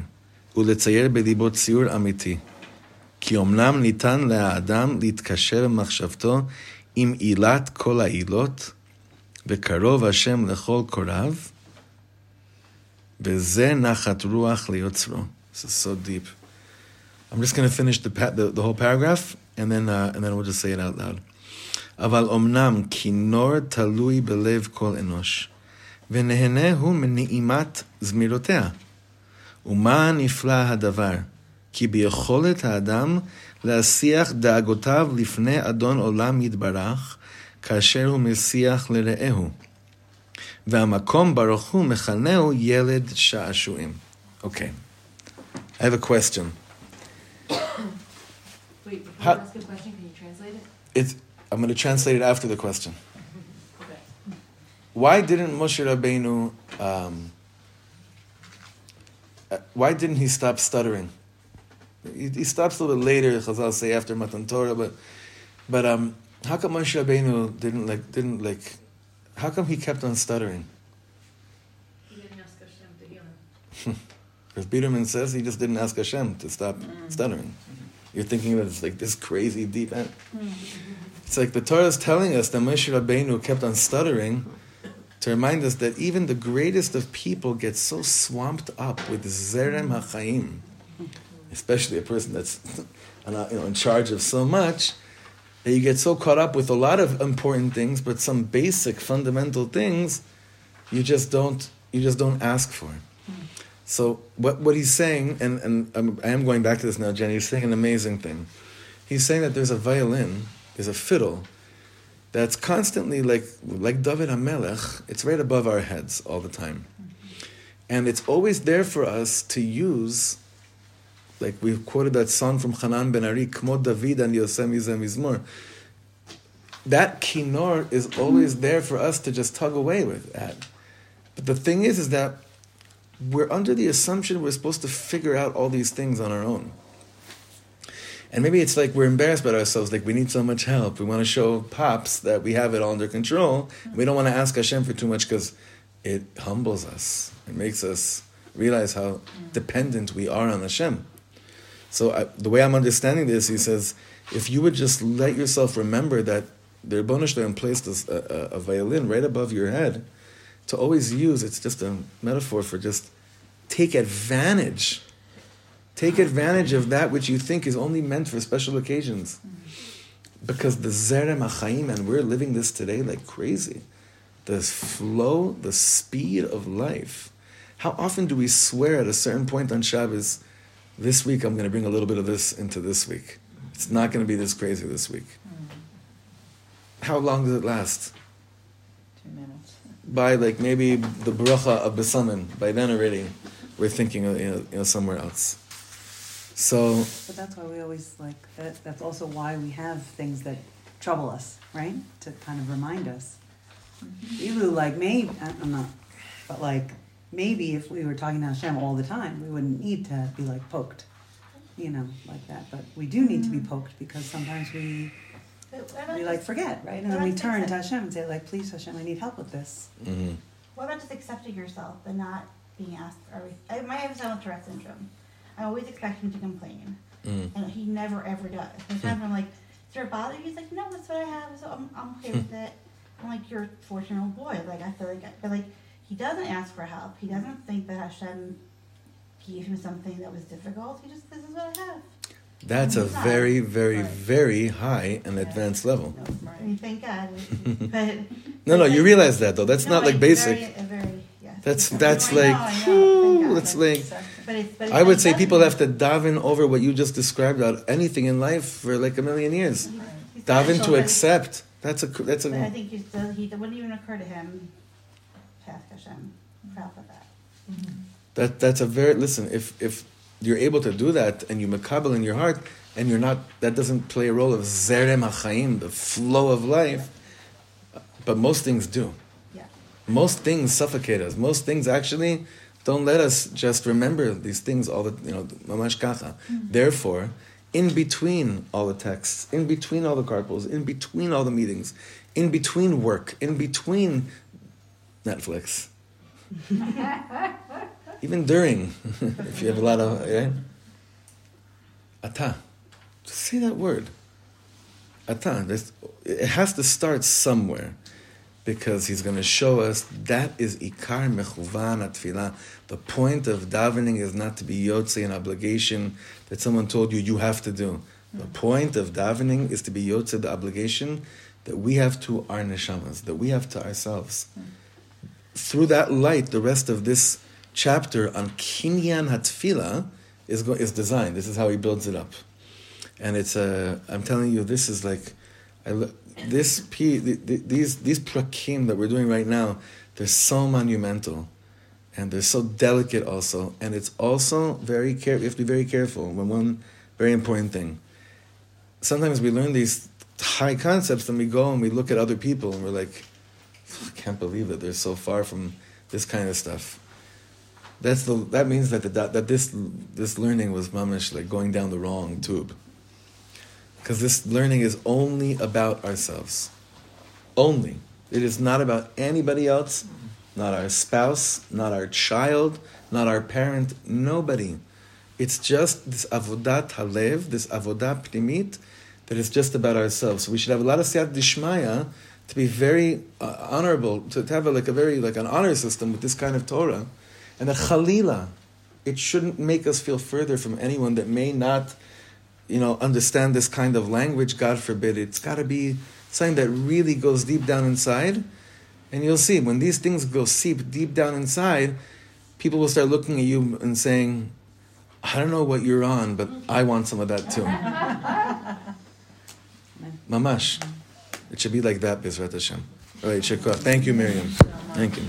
ולצייר בליבו ציור אמיתי. כי אמנם ניתן לאדם להתקשר במחשבתו עם עילת כל העילות, וקרוב השם לכל קוריו, וזה נחת רוח ליוצרו. Is so deep. I'm just going to finish the, the, the whole paragraph, and then, uh, and then we'll just say it out loud. אבל אמנם כינור תלוי בלב כל אנוש, ונהנה הוא מנעימת זמירותיה. ומה נפלא הדבר? כי ביכולת האדם להשיח דאגותיו לפני אדון עולם יתברך, כאשר הוא משיח לרעהו. והמקום ברוך הוא מכנהו ילד שעשועים. Okay. I have a question. Wait, before How- you ask a question, can you translate it? It's, I'm going to translate it after the question. Okay. Why didn't Moshe Rabbeinu, um, uh, why didn't he stop stuttering? He, he stops a little bit later, Chazal say after Matan Torah, but, but um, how come Moshe Rabbeinu didn't like, didn't like, how come he kept on stuttering? He didn't ask Hashem to heal him. As Biederman says, he just didn't ask Hashem to stop stuttering. You're thinking that it's like this crazy deep end. It's like the Torah is telling us that Moshe Rabbeinu kept on stuttering to remind us that even the greatest of people get so swamped up with Zerem HaChaim, especially a person that's uh, you know, in charge of so much, that you get so caught up with a lot of important things, but some basic fundamental things you just don't you just don't ask for. So what what he's saying, and and I'm, I am going back to this now, Jenny. He's saying an amazing thing. He's saying that there's a violin, there's a fiddle, that's constantly like like David Hamelech. It's right above our heads all the time, and it's always there for us to use. Like we've quoted that song from Hanan Ben Ari, "Kmo David and Yosem Mizmor." That kinor is always there for us to just tug away with that. But the thing is, is that we're under the assumption we're supposed to figure out all these things on our own. And maybe it's like we're embarrassed about ourselves, like we need so much help. We want to show pops that we have it all under control. We don't want to ask Hashem for too much because it humbles us. It makes us realize how dependent we are on Hashem. So I, the way I'm understanding this, he says, if you would just let yourself remember that the Rebbeinu Shalom placed a, a, uh, uh, a violin right above your head, to always use, it's just a metaphor for just take advantage. Take advantage of that which you think is only meant for special occasions. Because the Zerem HaChaim, and we're living this today like crazy. The flow, the speed of life. How often do we swear at a certain point on Shabbos, this week I'm going to bring a little bit of this into this week? It's not going to be this crazy this week. Mm. How long does it last? Two minutes. By like maybe the bracha of besamin. By then already, we're thinking of, you know, you know somewhere else. So But that's why we always like that. That's also why we have things that trouble us, right? To kind of remind us. Mm-hmm. Elu, like maybe I'm not, but like maybe if we were talking to Hashem all the time, we wouldn't need to be like poked, you know, like that. But we do need to be mm. poked because sometimes we we like forget, right? And then we turn to Hashem and say like, please Hashem, I need help with this. mhm. What about just accepting yourself and not being asked? Are we, I might have son with Tourette syndrome. I always expect him to complain, Mm. and he never ever does. Sometimes I'm like, "Does it bother you?" He's like, "No, that's what I have, so I'm, I'm okay with it." I'm like, "You're a 14 year old boy. Like I feel like, I, but like he doesn't ask for help. He doesn't think that Hashem gave him something that was difficult. He just this is what I have. That's a very, very, very high and advanced level. I mean, thank God. but No, no, you realize that though. That's No, not like basic. Uh, very, yes. That's that's like, I know, thank whew, God. that's like. But it's, but it's I would say people have to daven over what you just described out anything in life for like a million years. He's Daven special, to accept. That's a that's But I a. think he still, he, it wouldn't even occur to him ask Hashem help with that. That that's a very listen. If if you're able to do that and you makabel in your heart and you're not, that doesn't play a role of zerem hachaim, the flow of life. But most things do. Yeah. Most things suffocate us. Most things actually don't let us just remember these things all the you know mamash kacha. Mm-hmm. Therefore, in between all the texts, in between all the carpools, in between all the meetings, in between work, in between Netflix, even during, if you have a lot of right? Ata, just say that word. Ata. It has to start somewhere because he's going to show us that is ikar mechuvan atfilah. The point of davening is not to be yotze an obligation that someone told you you have to do. The point of davening is to be yotze the obligation that we have to our neshamas, that we have to ourselves. Through that light, the rest of this chapter on kinyan Hatfila is, is designed. This is how he builds it up. and it's a. I'm telling you, this is like, I this p th- th- these these prakim that we're doing right now, they're so monumental, and they're so delicate also, and it's also very care. You have to be very careful. When one very important thing. Sometimes we learn these high concepts, and we go and we look at other people, and we're like, I can't believe that they're so far from this kind of stuff. That's the that means that the, that this this learning was mamish like going down the wrong tube. Because this learning is only about ourselves. Only. It is not about anybody else, not our spouse, not our child, not our parent, nobody. It's just this avodat halev, this avodat pnimit, that is just about ourselves. So we should have a lot of siyat dishmaya to be very uh, honorable, to, to have a, like a very like an honor system with this kind of Torah, and that chalila, it shouldn't make us feel further from anyone that may not, you know, understand this kind of language. God forbid. It's got to be something that really goes deep down inside, and you'll see when these things go seep deep down inside, people will start looking at you and saying, "I don't know what you're on, but I want some of that too." Mamash. It should be like that, Bezrat Hashem. All right, Shekwa. Thank you, Miriam. Thank you.